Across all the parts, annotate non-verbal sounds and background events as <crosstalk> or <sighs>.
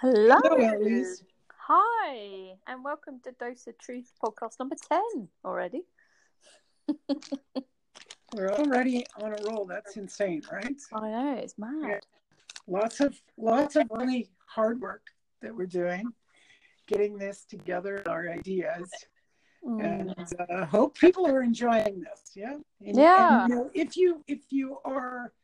Hello. Hello, Hi, and welcome to Dose of Truth podcast number 10 already. <laughs> We're already on a roll. That's insane, right? I know, it's mad. Yeah. Lots of lots of really hard work that we're doing, getting this together, our ideas, Mm. and uh, hope people are enjoying this. Yeah. And, Yeah. and, you know, if you if you are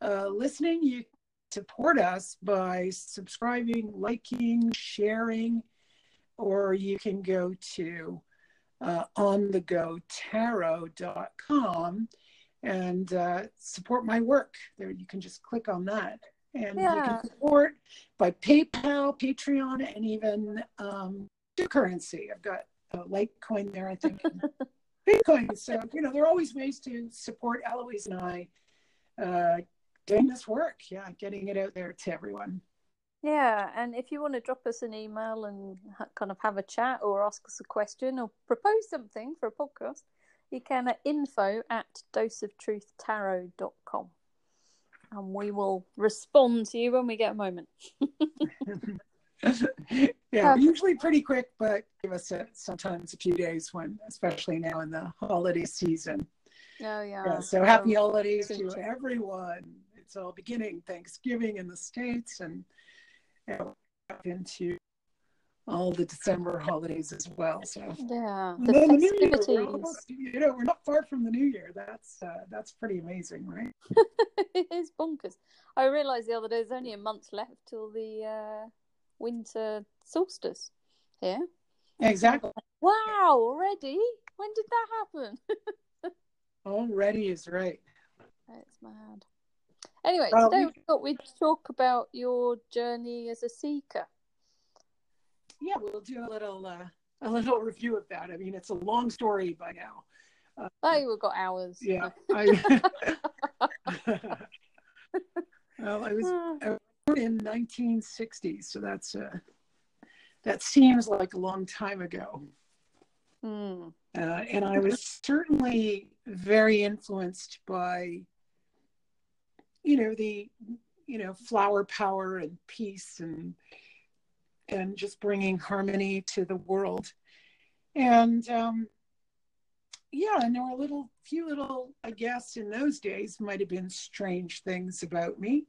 uh, listening, you support us by subscribing, liking, sharing, or you can go to uh, onthegotarot.com and uh, support my work. There, you can just click on that. And you can support by PayPal, Patreon, and even um, currency. I've got uh, Litecoin there, I think, <laughs> Bitcoin. So, you know, there are always ways to support Eloise and I uh, doing this work. Yeah, getting it out there to everyone. Yeah, and if you want to drop us an email and kind of have a chat or ask us a question or propose something for a podcast, you can at info at doseoftruthtarot.com. And we will respond to you when we get a moment. <laughs> yeah, we're usually pretty quick, but give us a, sometimes a few days when, especially now in the holiday season. Oh, yeah. Yeah, so happy Um, holidays to. everyone. It's all beginning Thanksgiving in the States and into all the December holidays as well. So Yeah, the the new year, we're almost, you know, we're not far from the new year. That's uh, that's pretty amazing, right? <laughs> it is bonkers. I realised the other day there's only a month left till the uh, winter solstice here. Exactly. Wow, already? When did that happen? <laughs> Already is right. It's mad. Anyway, Well, today we- thought we'd talk about your journey as a seeker. Yeah, we'll do a little uh, a little review of that. I mean, it's a long story by now. Oh, we've got hours. Yeah. <laughs> I, <laughs> well, I was <sighs> Ah, born in 1960, so that's uh, that seems like a long time ago. hmm. Uh, and I was certainly very influenced by, you know, the, you know, flower power and peace and and just bringing harmony to the world. And um, yeah, and there were a little, few little, I guess, in those days might have been strange things about me,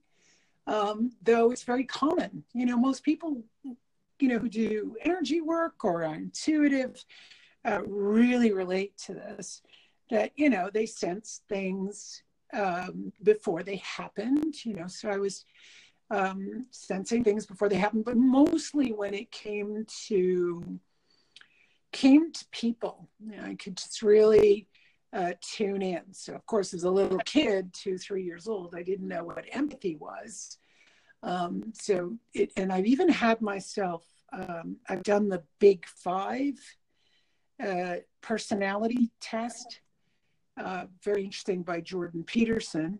um, though it's very common. You know, most people, you know, who do energy work or are intuitive uh, really relate to this that you know they sense things um, before they happened you know so i was um, sensing things before they happened but mostly when it came to came to people you know, i could just really uh, tune in. So of course as a little kid two three years old i didn't know what empathy was. Um, so it and i've even had myself um, i've done the big five uh, personality test, uh, very interesting by Jordan Peterson.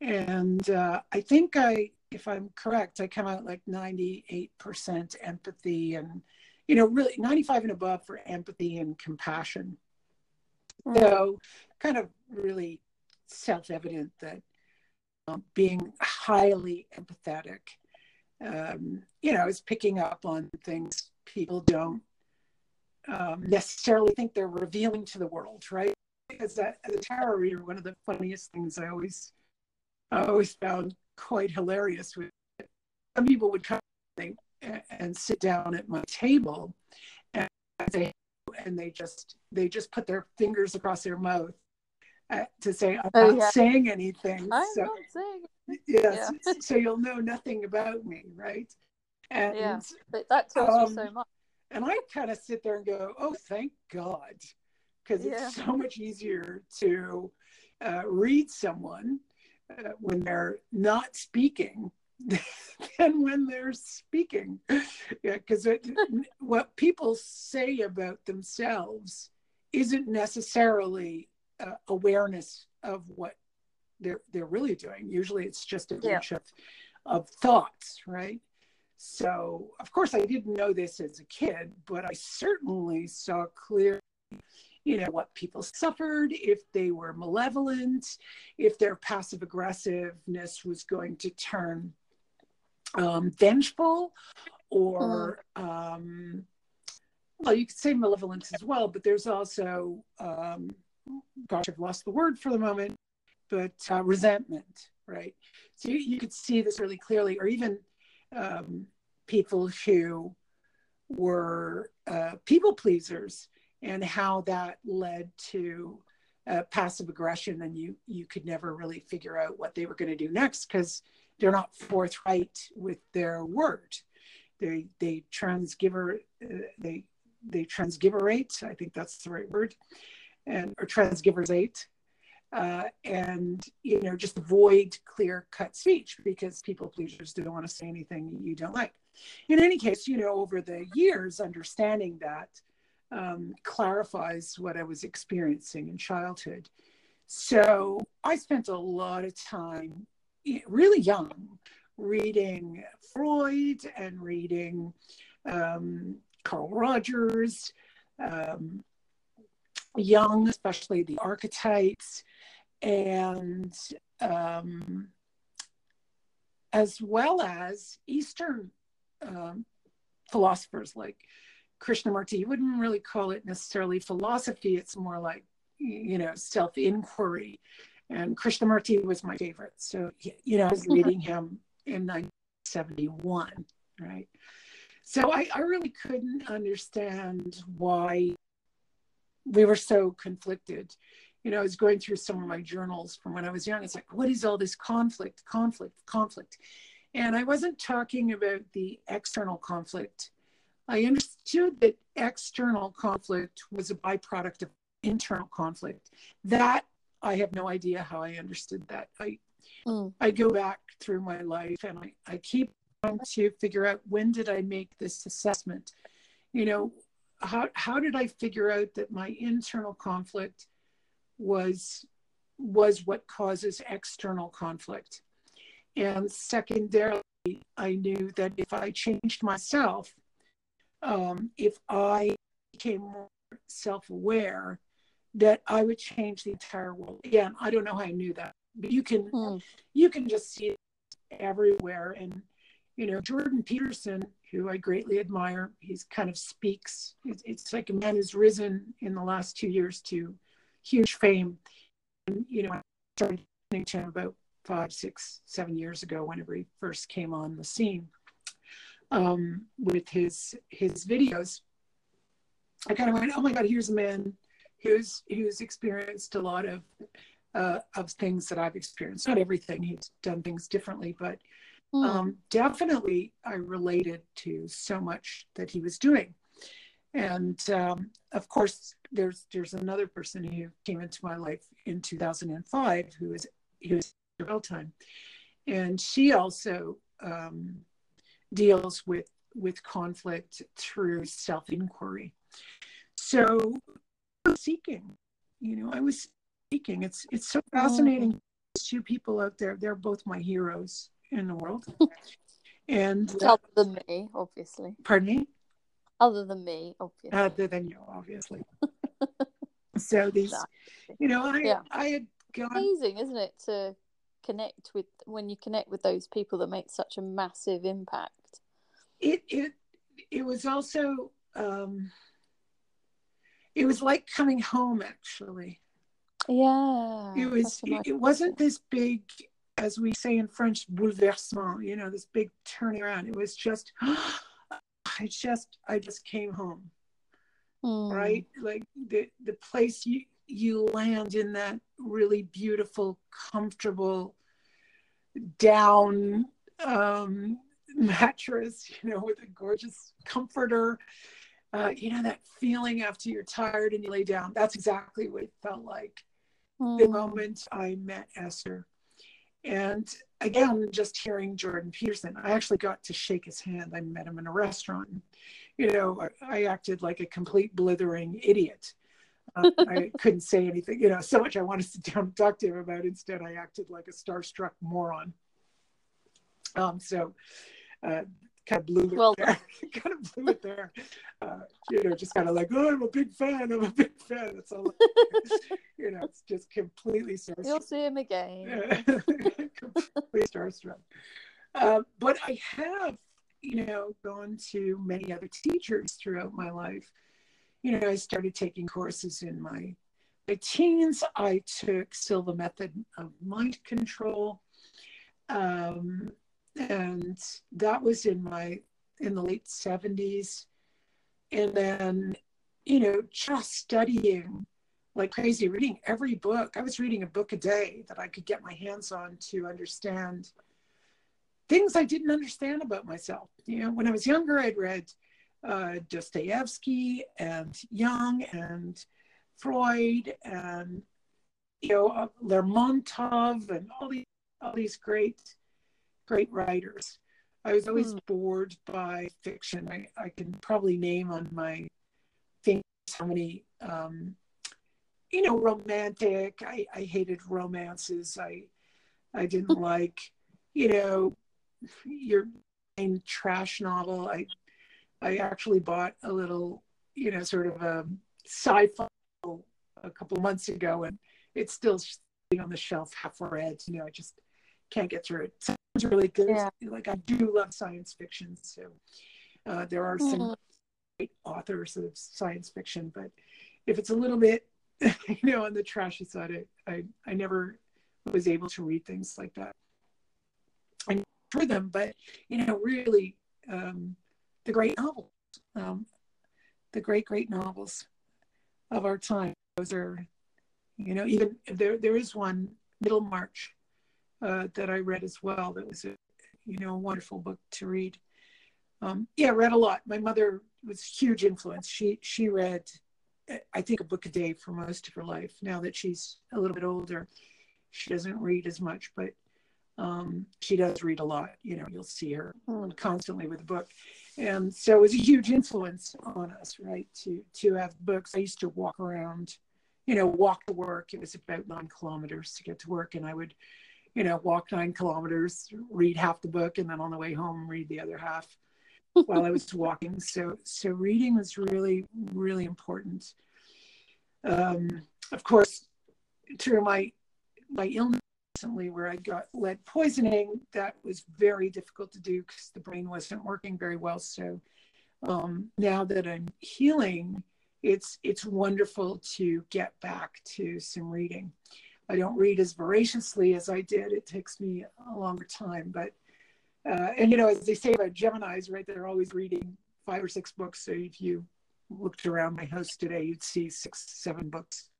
And uh, I think I, if I'm correct, I come out like 98% empathy and, you know, really 95 and above for empathy and compassion. So, kind of really self evident that um, being highly empathetic, um, you know, is picking up on things people don't um, necessarily think they're revealing to the world, right? Because that, as a tarot reader, one of the funniest things I always, I always found quite hilarious was some people would come and, and sit down at my table, and they and they just they just put their fingers across their mouth uh, to say, "I'm Oh, not yeah. saying anything." I'm so, not saying. yes, <laughs> so you'll know nothing about me, right? And Yeah. But that tells you Um, so much. and I kind of sit there and go, oh, thank God. Because Yeah. it's so much easier to uh, read someone uh, when they're not speaking <laughs> than when they're speaking. Yeah, because <laughs> what people say about themselves isn't necessarily uh, awareness of what they're they're really doing. Usually, it's just a Yeah. bunch of of thoughts, right? So, of course, I didn't know this as a kid, but I certainly saw clearly, you know, what people suffered, if they were malevolent, if their passive aggressiveness was going to turn um, vengeful, or um, well, you could say malevolence as well, but there's also, um, gosh, I've lost the word for the moment, but uh, resentment, right? So you, you, could see this really clearly, or even um, people who were uh, people pleasers and how that led to uh, passive aggression and you you could never really figure out what they were going to do next because they're not forthright with their word. They they transgiver uh, they they transgiverate i think that's the right word and or transgiversate uh, and you know just avoid clear cut speech because people pleasers don't want to say anything you don't like. In any case you know over the years understanding that um, clarifies what I was experiencing in childhood. So I spent a lot of time, really young, reading Freud and reading um, Carl Rogers, um, Jung, especially the archetypes, and um, as well as Eastern um, philosophers like Krishnamurti, you wouldn't really call it necessarily philosophy. It's more like, you know, self inquiry. And Krishnamurti was my favorite. So, you know, I was mm-hmm. reading him in 1971, right? So I, I really couldn't understand why we were so conflicted. You know, I was going through some of my journals from when I was young. It's like, what is all this conflict, conflict, conflict? And I wasn't talking about the external conflict I understood that external conflict was a byproduct of internal conflict. That I have no idea how I understood that. I mm. I go back through my life and I, I keep trying to figure out when did I make this assessment? You know, how how did I figure out that my internal conflict was was what causes external conflict? And secondarily, I knew that if I changed myself, um, if I became more self aware, that I would change the entire world. Again, I don't know how I knew that, but you can mm. you can just see it everywhere. And you know, Jordan Peterson, who I greatly admire, he's kind of speaks. It's, it's like a man who's risen in the last two years to huge fame. And you know, I started listening to him about five, six, seven years ago, whenever he first came on the scene um, with his his videos, I kind of went, "Oh my God, here's a man who's who's experienced a lot of uh, of things that I've experienced. Not everything; he's done things differently, but mm. um, definitely I related to so much that he was doing. And um, of course, there's there's another person who came into my life in 2005 who was who was time, and she also um, deals with with conflict through self inquiry. So seeking, you know, I was seeking. It's it's so fascinating. Mm. Two people out there, they're both my heroes in the world. <laughs> And uh, other than me, obviously. Pardon me. Other than me, obviously. Other than you, obviously. <laughs> so these, you know, I yeah. I had gone. Amazing, isn't it, to connect with when you connect with those people that make such a massive impact it it it was also um, it was like coming home actually. Yeah. It was it, it wasn't this big as we say in French bouleversement, you know, this big turning around. It was just <gasps> I just I just came home. Mm. Right? Like the the place you you land in that really beautiful, comfortable down um mattress, <laughs> you know, with a gorgeous comforter. Uh, you know, that feeling after you're tired and you lay down. That's exactly what it felt like mm. the moment I met Esther. And again, just hearing Jordan Peterson, I actually got to shake his hand. I met him in a restaurant. You know, I, acted like a complete blithering idiot. Uh, I <laughs> couldn't say anything, you know, so much I wanted to sit down and talk to him about. Instead, I acted like a starstruck moron. Um, so, uh, kind of blew it well, there. <laughs> kind of blew it there. Uh, you know, just kind of like, oh, I'm a big fan. I'm a big fan. That's all. <laughs> you know, it's just completely starstruck. You'll see him again. <laughs> completely starstruck. Uh, but I have you know, gone to many other teachers throughout my life. You know, I started taking courses in my my teens. I took Silva Method of mind control, um, and that was in my in the late seventies. And then, you know, just studying like crazy, reading every book. I was reading a book a day that I could get my hands on to understand things I didn't understand about myself. You know, when I was younger, I'd read uh, Dostoevsky and Jung and Freud and you know uh, Lermontov and all these all these great great writers. I was always mm. bored by fiction. I, I can probably name on my fingers how many um, you know romantic. I, I hated romances. I I didn't <laughs> like you know your trash novel. I I actually bought a little, you know, sort of a sci-fi a couple months ago, and it's still sitting on the shelf half read. You know, I just can't get through it. Sounds really good. Yeah. Like I do love science fiction, so uh, there are some mm-hmm. great authors of science fiction, but if it's a little bit, <laughs> you know, on the trashy side, I I, I never was able to read things like that. I for them, but you know, really, um, the great novels, um, the great great novels of our time. Those are, you know, even there there is one Middlemarch uh, that I read as well. That was a you know a wonderful book to read. Um, yeah, read a lot. My mother was huge influence. She she read, I think, a book a day for most of her life. Now that she's a little bit older, she doesn't read as much, but um, she does read a lot. You know, you'll see her constantly with a book, and so it was a huge influence on us, right? To to have books. I used to walk around, you know, walk to work. It was about nine kilometers to get to work, and I would, you know, walk nine kilometers, read half the book, and then on the way home read the other half while I was <laughs> walking. So so reading was really really important. Um, of course, through my my illness recently where I got lead poisoning. That was very difficult to do because the brain wasn't working very well. So um, now that I'm healing, it's it's wonderful to get back to some reading. I don't read as voraciously as I did. It takes me a longer time, but uh, and you know, as they say about Gemini's, right? They're always reading five or six books. So if you looked around my house today, you'd see six, seven books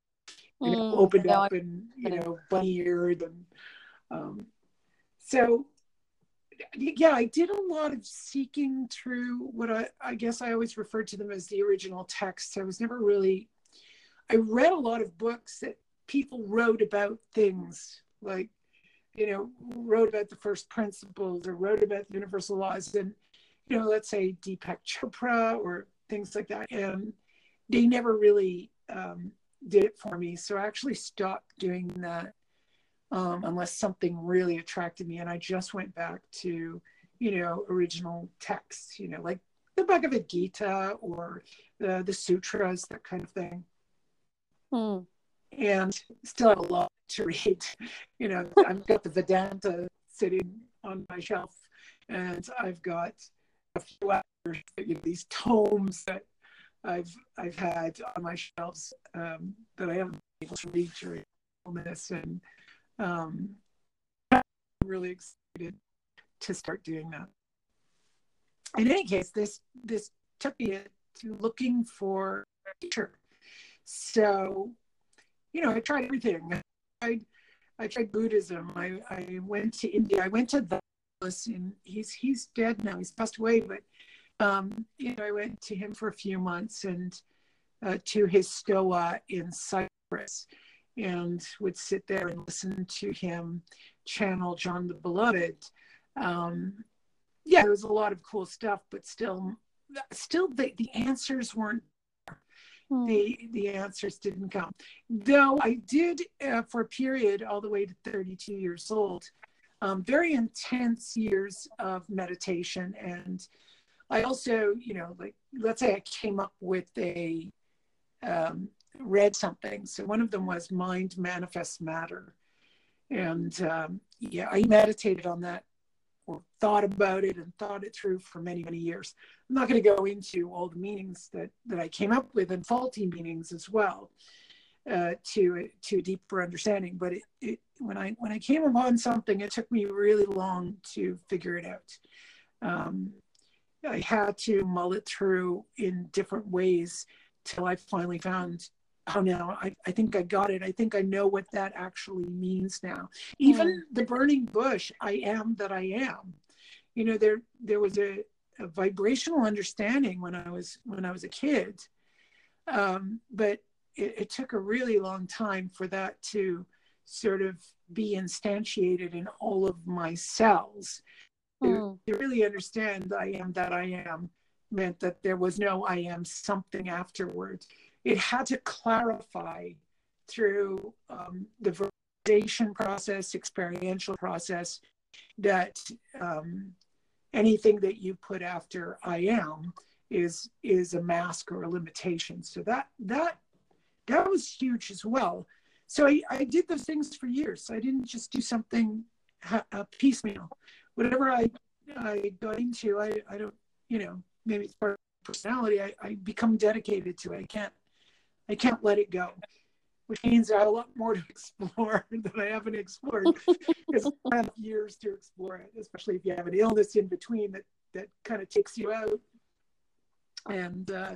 you know, mm, opened up and you know bunny-eared and um, so yeah i did a lot of seeking through what I, I guess i always referred to them as the original texts i was never really i read a lot of books that people wrote about things like you know wrote about the first principles or wrote about the universal laws and you know let's say deepak chopra or things like that and they never really um, did it for me. So I actually stopped doing that um, unless something really attracted me. And I just went back to, you know, original texts, you know, like the Bhagavad Gita or the, the sutras, that kind of thing. Hmm. And still have a lot to read. <laughs> You know, I've got the Vedanta sitting on my shelf, and I've got a few other you know, these tomes that I've I've had on my shelves um, that I haven't been able to read during illness, and um, I'm really excited to start doing that. In any case, this this took me to looking for a teacher. So, you know, I tried everything. I I tried Buddhism. I, I went to India. I went to the and he's he's dead now. He's passed away, but um, you know, I went to him for a few months and uh, to his stoa in Cyprus and would sit there and listen to him channel John the Beloved. Um, yeah, there was a lot of cool stuff, but still, still the, the answers weren't the the answers didn't come. Though i did uh, for a period all the way to 32 years old um, very intense years of meditation. And I also, you know, like let's say I came up with a um, read something. So one of them was Mind Manifests Matter, and um, yeah, I meditated on that or thought about it and thought it through for many many years. I'm not going to go into all the meanings that that i came up with and faulty meanings as well uh, to to a deeper understanding but it, it when i when i came upon something it took me really long to figure it out. Um, i had to mull it through in different ways till i finally found oh no I, I think i got it. I think i know what that actually means now. Even mm. the burning bush i am that i am. You know there there was a, a vibrational understanding when i was when i was a kid. Um, but it, it took a really long time for that to sort of be instantiated in all of my cells. Mm. to, to really understand i am that i am meant that there was no i am something afterwards it had to clarify through um, the validation process, experiential process, that um, anything that you put after I am is is a mask or a limitation. So that that that was huge as well. So I, I did those things for years. I didn't just do something uh, piecemeal. Whatever I I got into, I, I don't, you know, maybe it's part of personality. I, I become dedicated to it. I can't I can't let it go, which means I have a lot more to <laughs> explore that I haven't explored. because I have years to explore it, especially if you have an illness in between that that kind of takes you out and uh,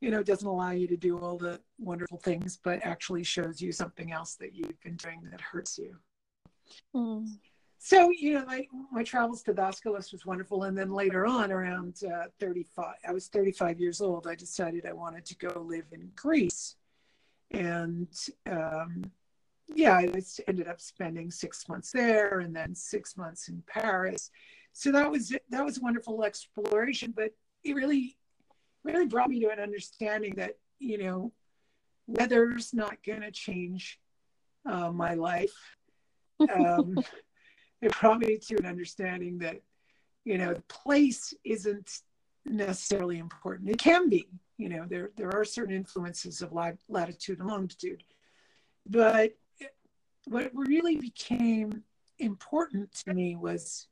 you know doesn't allow you to do all the wonderful things, but actually shows you something else that you've been doing that hurts you. Mm. So you know, my my travels to Daskalos was wonderful, and then later on, around uh, 35, I was 35 years old. I decided I wanted to go live in Greece, and um, yeah, I ended up spending six months there, and then six months in Paris. So that was that was a wonderful exploration, but it really really brought me to an understanding that you know weather's not going to change uh, my life. <laughs> Um, it brought me to an understanding that you know place isn't necessarily important. It can be you know there there are certain influences of latitude and longitude. But what really became important to me was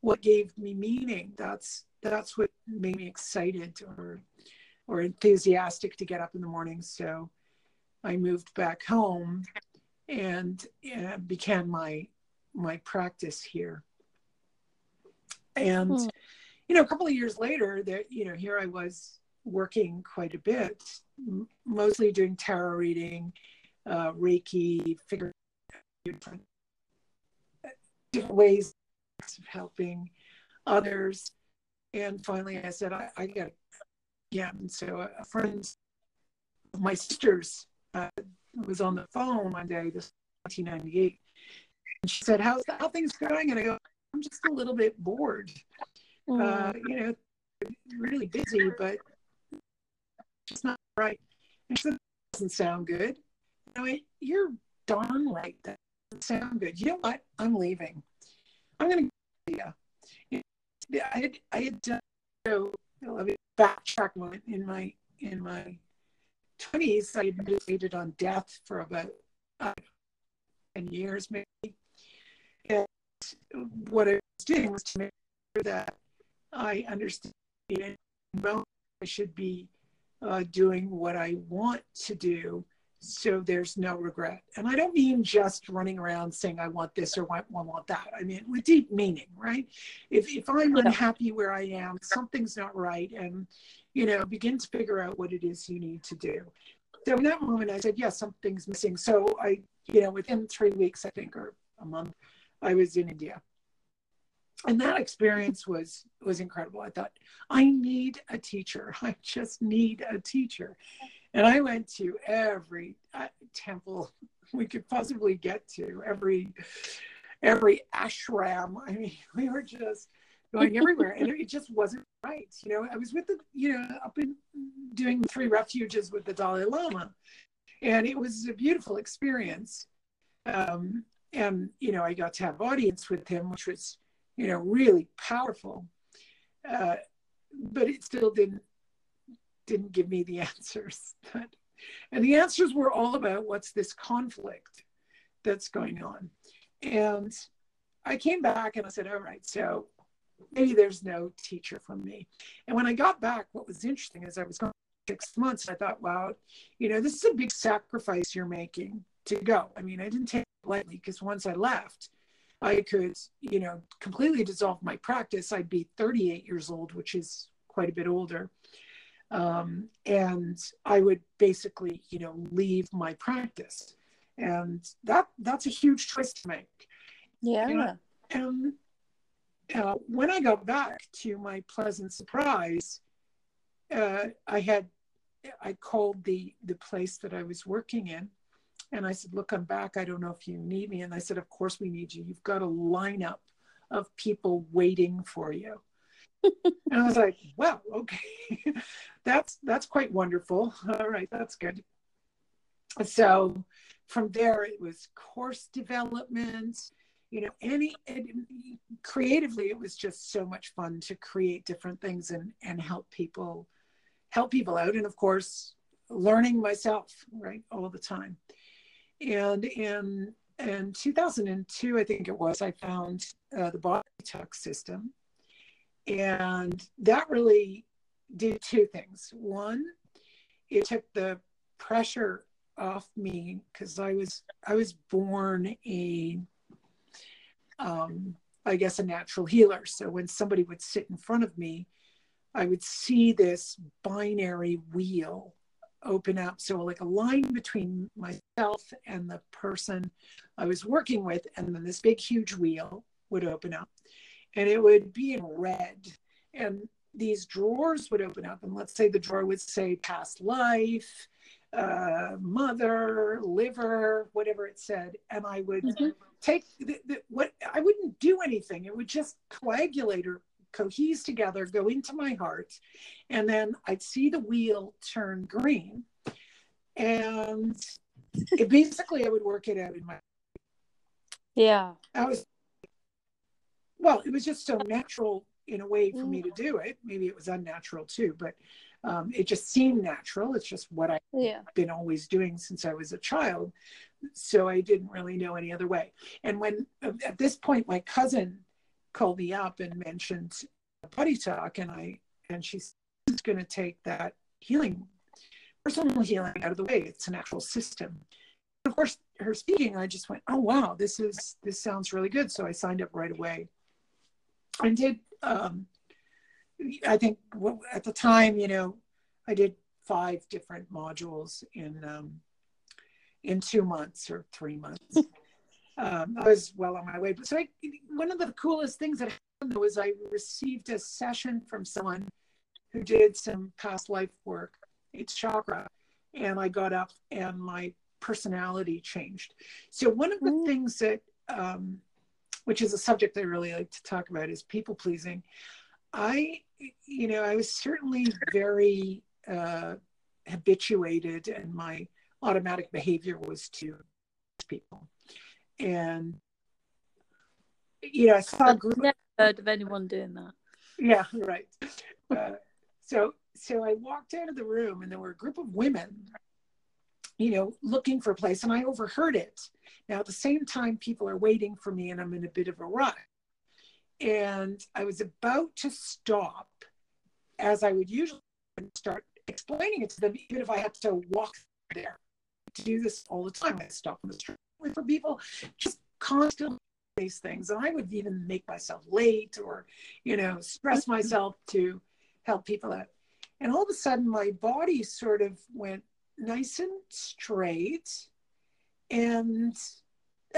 what gave me meaning. That's that's what made me excited or or enthusiastic to get up in the morning. So i moved back home and uh, began my my practice here. And hmm. you know, a couple of years later, that you know, here I was working quite a bit, mostly doing tarot reading, uh, Reiki, figure different, different ways of helping others. And finally, I said, I, I got, yeah. And so a friend of my sister's uh, was on the phone one day, this 1998, and she said, "How's how things going?" And I go, "I'm just a little bit bored. Mm. Uh, you know, really busy, but just not right." And she said, that "Doesn't sound good." I went, "You're darn right. That doesn't sound good. You know what? I'm leaving. I'm going to go." I had I had done so backtrack in my in my 20s. I had meditated on death for about uh, 10 years maybe and what I was doing was to make sure that I understand well I should be uh, doing what I want to do so there's no regret. And I don't mean just running around saying I want this or want, I want that. I mean with deep meaning, right? If if I'm unhappy where I am, something's not right, and you know, begin to figure out what it is you need to do. So in that moment, I said, yes, something's missing. So I, you know, within three weeks, I think, or a month, I was in India. And that experience was was incredible. I thought, I need a teacher. <laughs> I just need a teacher. And I went to every uh, temple we could possibly get to, every every ashram. I mean, <laughs> we were just going everywhere and it just wasn't right you know i was with the you know up in doing three refuges with the dalai lama and it was a beautiful experience um, and you know i got to have audience with him which was you know really powerful uh, but it still didn't didn't give me the <laughs> answers and the answers were all about what's this conflict that's going on and I came back and I said, all right, so maybe there's no teacher for me. And when I got back, what was interesting is I was gone six months. I thought, wow, you know, this is a big sacrifice you're making to go. I mean, I didn't take lightly because once I left, I could, you know, completely dissolve my practice. I'd be 38 years old, which is quite a bit older. Um, and I would basically, you know, leave my practice. And that that's a huge choice to make. Yeah. And, and uh, when I got back to my pleasant surprise, uh, I had I called the the place that I was working in, and I said, "Look, I'm back. I don't know if you need me." And I said, "Of course we need you. You've got a lineup of people waiting for you." <laughs> and I was like, "Well, okay, <laughs> that's that's quite wonderful. All right, that's good." So from there, it was course development you know any creatively it was just so much fun to create different things and and help people help people out and of course learning myself right all the time and in in 2002 i think it was i found uh, the body tuck system and that really did two things one it took the pressure off me because i was i was born a um, I guess, a natural healer. So when somebody would sit in front of me, I would see this binary wheel open up. So, like a line between myself and the person I was working with, and then this big, huge wheel would open up, and it would be in red. And these drawers would open up, and let's say the drawer would say past life, uh, mother, liver, whatever it said, and I would mm-hmm. take the, the, what I wouldn't do anything. It would just coagulate or cohese together, go into my heart, and then I'd see the wheel turn green, and it basically I would work it out in my. Yeah. I was. Well, it was just so natural in a way for me to do it. Maybe it was unnatural too, but um, it just seemed natural. It's just what I've yeah. been always doing since I was a child. So I didn't really know any other way. And when at this point, my cousin called me up and mentioned BodyTalk, and I and she's going to take that healing, personal healing out of the way. It's an actual system. of course, her speaking, I just went, "Oh wow, this is this sounds really good." So I signed up right away, and did um, I think at the time, you know, I did five different modules in um, in two months or three months. Um, I was well on my way. But so I, one of the coolest things that happened was I received a session from someone who did some past life work, it's chakra, and I got up and my personality changed. So one of the mm. things that um, which is a subject I really like to talk about is people pleasing. I, you know, I was certainly very uh, habituated, and my automatic behavior was to people. And you know, I saw I've group- never heard of anyone doing that. Yeah, <laughs> right. Uh, so, so I walked out of the room, and there were a group of women, you know, looking for a place, and I overheard it. Now, at the same time, people are waiting for me, and I'm in a bit of a rush and I was about to stop as I would usually start explaining it to them, even if I had to walk there. To do this all the time, I stop on the street for people, just constantly these things. And I would even make myself late or, you know, stress myself to help people out. And all of a sudden, my body sort of went nice and straight. And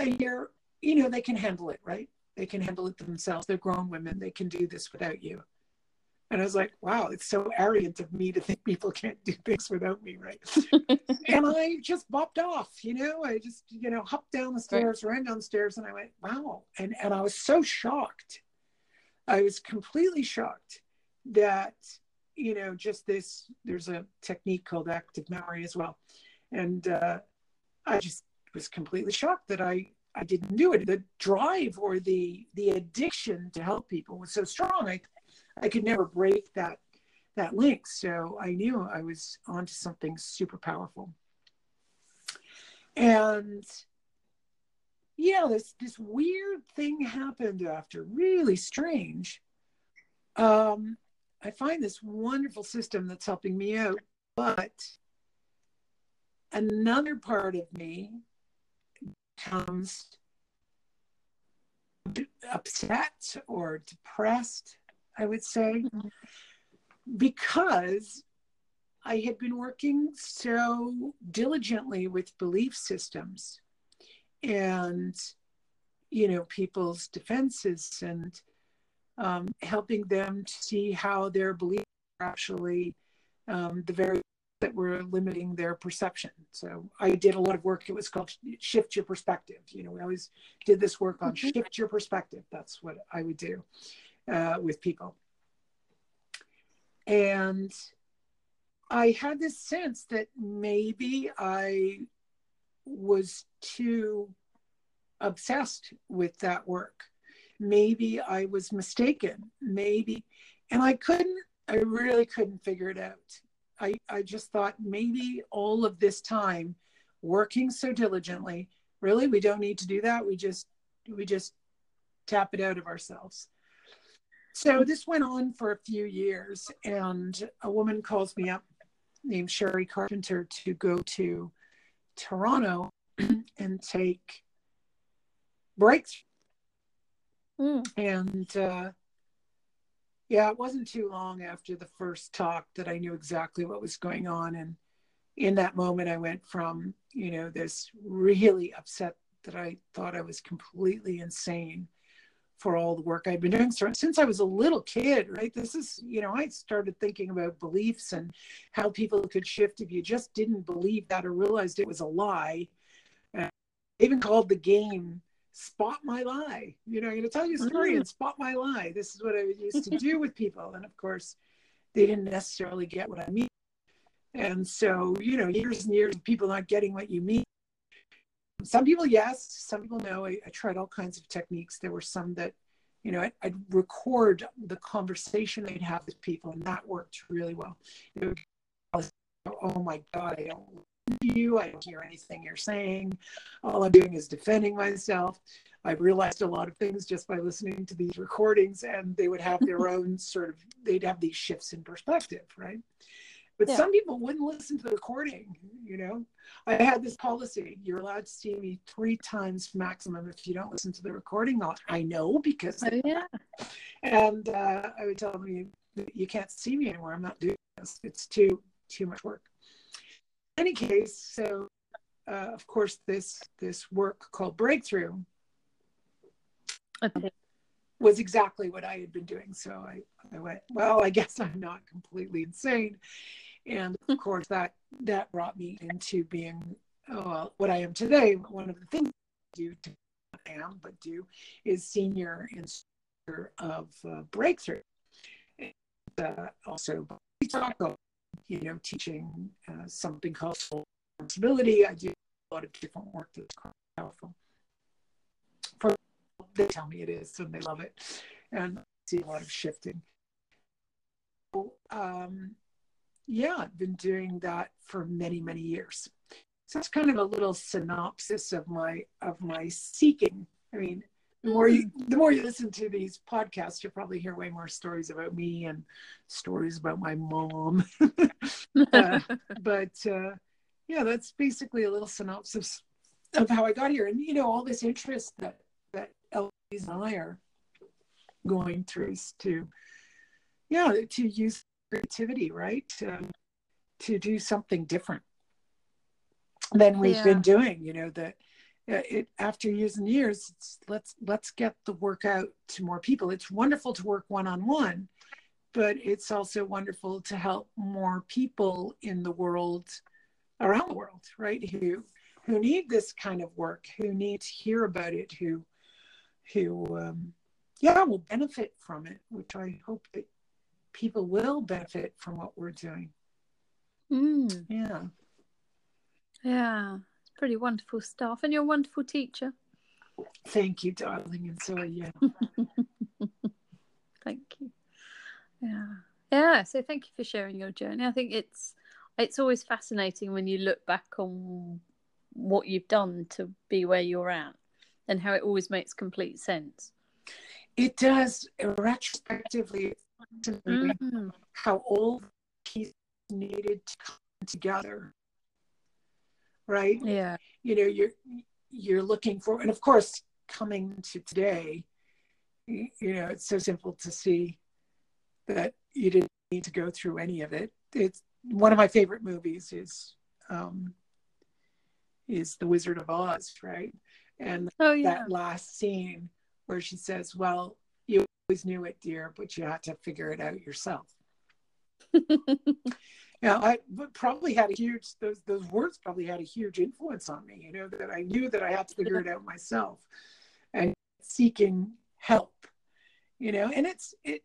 year, you know, they can handle it, right? They can handle it themselves. They're grown women. They can do this without you. And I was like, wow, it's so arrogant of me to think people can't do things without me, right? <laughs> and I just bopped off, you know, I just, you know, hopped down the stairs, right. ran down the stairs, and I went, wow. And and I was so shocked. I was completely shocked that, you know, just this, there's a technique called active memory as well. And uh, I just was completely shocked that I I didn't do it. The drive or the the addiction to help people was so strong. I I could never break that that link. So I knew I was onto something super powerful. And yeah, this this weird thing happened after, really strange. Um, I find this wonderful system that's helping me out, but another part of me becomes upset or depressed, I would say, because I had been working so diligently with belief systems and, you know, people's defenses and um, helping them to see how their beliefs are actually um, the very that were limiting their perception. So I did a lot of work. It was called Shift Your Perspective. You know, we always did this work on mm-hmm. Shift Your Perspective. That's what I would do uh, with people. And I had this sense that maybe I was too obsessed with that work. Maybe I was mistaken. Maybe, and I couldn't, I really couldn't figure it out. I, I just thought maybe all of this time working so diligently, really, we don't need to do that. We just, we just tap it out of ourselves. So this went on for a few years, and a woman calls me up named Sherry Carpenter to go to Toronto <clears throat> and take breaks. Mm. And uh, yeah, it wasn't too long after the first talk that I knew exactly what was going on. And in that moment, I went from, you know, this really upset that I thought I was completely insane for all the work I've been doing since I was a little kid, right? This is, you know, I started thinking about beliefs and how people could shift if you just didn't believe that or realized it was a lie. Uh, even called the game Spot My Lie. You know, I'm going to tell you a story and spot my lie. This is what I used to do with people. And of course, they didn't necessarily get what I mean. And so, you know, years and years of people not getting what you mean some people yes some people no I, I, tried all kinds of techniques. There were some that you know I, would record the conversation i'd have with people and that worked really well. Would, oh my god i don't you. I don't hear anything you're saying. All i'm doing is defending myself. I've realized a lot of things just by listening to these recordings and they would have their <laughs> own sort of they'd have these shifts in perspective right but yeah. some people wouldn't listen to the recording, you know. I had this policy you're allowed to see me three times maximum. If you don't listen to the recording, I'll, i know because. Oh, yeah. And uh, I would tell them, you, you can't see me anymore. I'm not doing this. It's too too much work. In any case, so uh, of course, this this work called Breakthrough okay. was exactly what I had been doing. So I, I went, well, I guess I'm not completely insane and of course that that brought me into being uh, what I am today. One of the things I do to, am but do is senior instructor of uh, breakthrough. And, uh, also, you know, teaching uh, something called responsibility. I do a lot of different work that's quite powerful. For they tell me it is, and they love it, and I see a lot of shifting. Um, yeah, I've been doing that for many, many years. So that's kind of a little synopsis of my of my seeking. I mean, the more you the more you listen to these podcasts, you'll probably hear way more stories about me and stories about my mom. <laughs> uh, <laughs> but uh, yeah, that's basically a little synopsis of how I got here. And you know, all this interest that that Eloise and I are going through is to yeah to use creativity, right? To, to do something different than we've yeah. been doing. You know that uh, it after years and years, let's let's get the work out to more people. It's wonderful to work one on one, but it's also wonderful to help more people in the world, around the world, right? Who who need this kind of work, who need to hear about it, who who um, yeah will benefit from it, which I hope that people will benefit from what we're doing. Mm. Yeah. Yeah. It's pretty wonderful stuff. And you're a wonderful teacher. Thank you, darling. And so are you. <laughs> thank you. Yeah. Yeah. So thank you for sharing your journey. I think it's it's always fascinating when you look back on what you've done to be where you're at. and how it always makes complete sense. It does retrospectively to me Mhm. how all pieces needed to come together. Right? Yeah. You know, you're you're looking for and of course coming to today, you know, it's so simple to see that you didn't need to go through any of it. It's one of my favorite movies is um is The Wizard of Oz, right? And Oh yeah. that last scene where she says, Well, always knew it, dear, but you had to figure it out yourself. <laughs> Yeah, I probably had a huge those those words probably had a huge influence on me, you know, that I knew that I had to figure it out myself and seeking help, you know, and it's it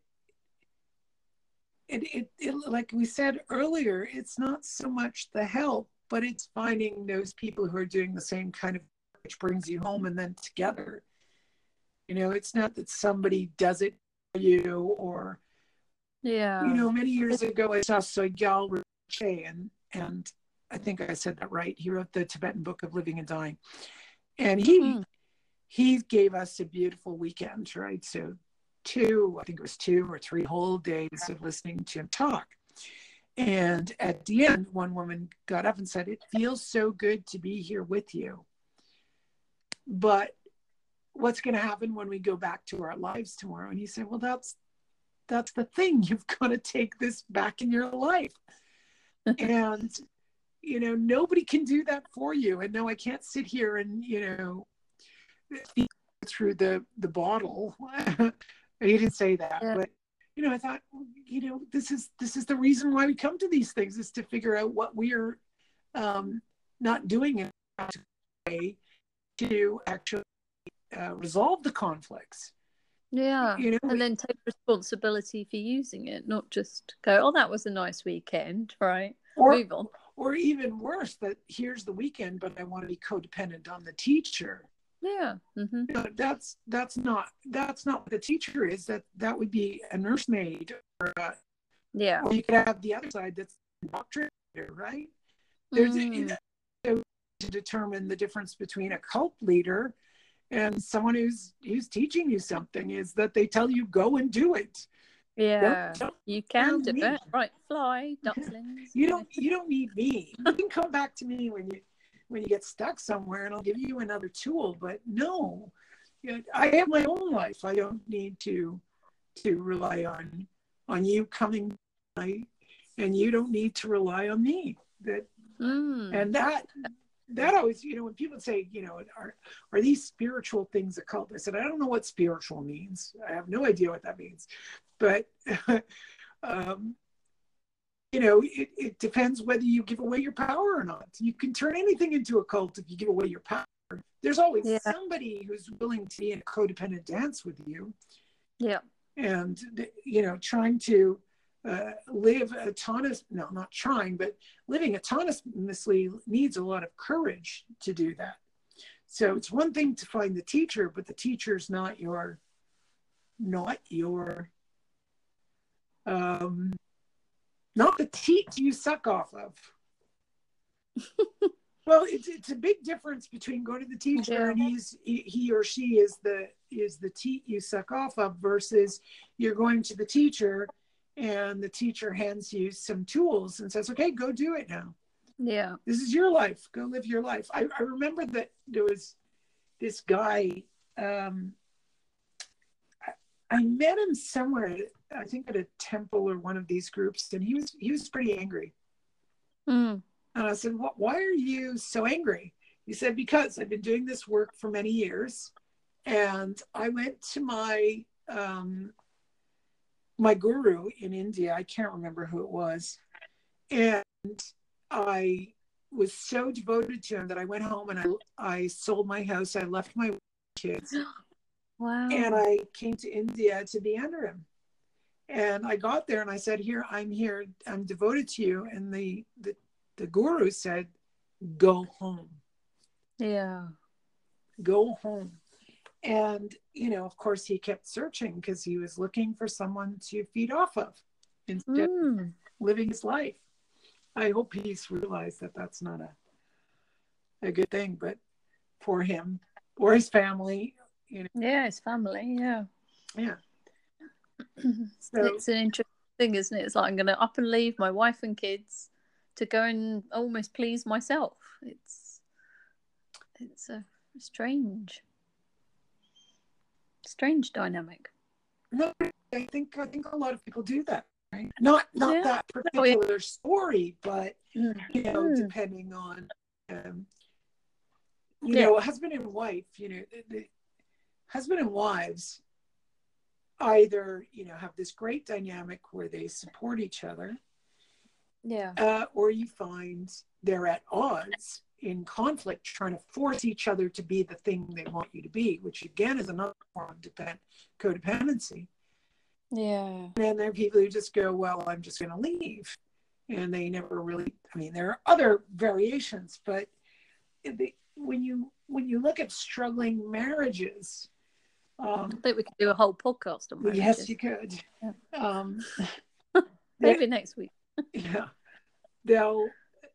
it, it, it like we said earlier, it's not so much the help, but it's finding those people who are doing the same kind of which brings you home and then together. You know, it's not that somebody does it for you or yeah. you know, many years ago, I saw Sogyal Rinpoche, and and I think I said that right. He wrote the Tibetan Book of Living and Dying, and he Mm. he gave us a beautiful weekend, right? So two, I think it was two or three whole days of listening to him talk. And at the end, one woman got up and said, "It feels so good to be here with you." But what's going to happen when we go back to our lives tomorrow? And he said, "Well, that's that's the thing <laughs> you've got to take this back in your life <laughs> and you know nobody can do that for you and no i can't sit here and you know <laughs> through the the bottle he didn't say that Yeah. but you know i thought you know this is this is the reason why we come to these things is to figure out what we're um not doing in a way to actually uh, resolve the conflicts Yeah. you know And then take responsibility for using it, not just go, oh, that was a nice weekend, right? or Move on. or even worse that here's the weekend but i want to be codependent on the teacher Yeah. Mm-hmm. You know, that's that's not that's not what the teacher is that that would be a nursemaid or, a, Yeah. or you could have the other side that's a doctor right there's Mm. so to determine the difference between a cult leader and someone who's who's teaching you something is that they tell you go and do it Yeah. Don't- You can do it. Right. Fly, <laughs> ducklings. you don't you don't need me you can come back to me when you when you get stuck somewhere and i'll give you another tool but no you know, i have my own life i don't need to to rely on on you coming and you don't need to rely on me that Mm. and that that always you know when people say you know are are these spiritual things a cult? I said i don't know what spiritual means. I have no idea what that means. But <laughs> um you know it, it depends whether you give away your power or not. You can turn anything into a cult if you give away your power. There's always Yeah. somebody who's willing to be in a codependent dance with you. Yeah. and you know trying to uh, live autonomous no not trying but living autonomously needs a lot of courage to do that so it's one thing to find the teacher but the teacher's not your not your um not the teat you suck off of <laughs> well it's it's a big difference between going to the teacher Yeah. and he's he, he or she is the is the teat you suck off of versus you're going to the teacher and the teacher hands you some tools and says okay go do it now Yeah. this is your life go live your life i, I remember that there was this guy um I, I met him somewhere i think at a temple or one of these groups and he was he was pretty angry Mm. and I said, what, Why are you so angry? He said, Because I've been doing this work for many years. And I went to my um, my guru in India. I can't remember who it was. And I was so devoted to him that I went home and I, I sold my house. I left my kids <gasps> Wow. and I came to India to be under him. And I got there and I said, "Here, I'm here. I'm devoted to you." And the the, the guru said, "Go home. yeah. Go home." And you know, of course, he kept searching because he was looking for someone to feed off of instead of Mm. living his life. I hope he's realized that that's not a a good thing, but for him, or his family. You know, Yeah, his family. Yeah. yeah. <clears throat> So it's an interesting thing, isn't it? It's like I'm going to up and leave my wife and kids to go and almost please myself. It's it's a strange, strange dynamic. no, I think I think a lot of people do that. Right? Not not Yeah. that Oh, particular story, but you know, Mm. depending on, um, you Yeah. know, husband and wife, you know, the, the husband and wives either, you know, have this great dynamic where they support each other, Yeah, uh, or you find they're at odds in conflict, trying to force each other to be the thing they want you to be, which again is another form of depend- codependency. yeah, And there are people who just go, well, I'm just going to leave. And they never really, I mean, there are other variations, but the, when you when you look at struggling marriages, I um, think we could do a whole podcast on marriages. yes, you could. Yeah. Um, <laughs> Maybe next week. <laughs> yeah, they'll,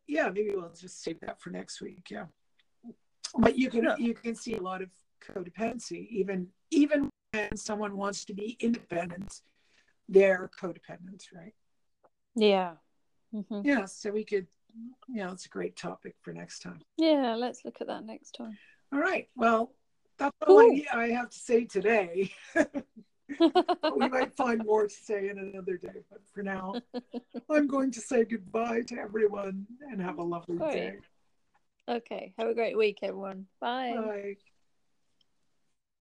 yeah, maybe we'll just save that for next week. Yeah, but you can Yeah. you can see a lot of codependency, even even when someone wants to be independent, they're codependent, right? Yeah. hmm Yeah, so we could, you know, it's a great topic for next time. Yeah, let's look at that next time. All right. Well, that's all I. I have to say today. <laughs> we might find more to say in another day, but for now, <laughs> I'm going to say goodbye to everyone and have a lovely day. okay, have a great week, everyone. Bye. Bye.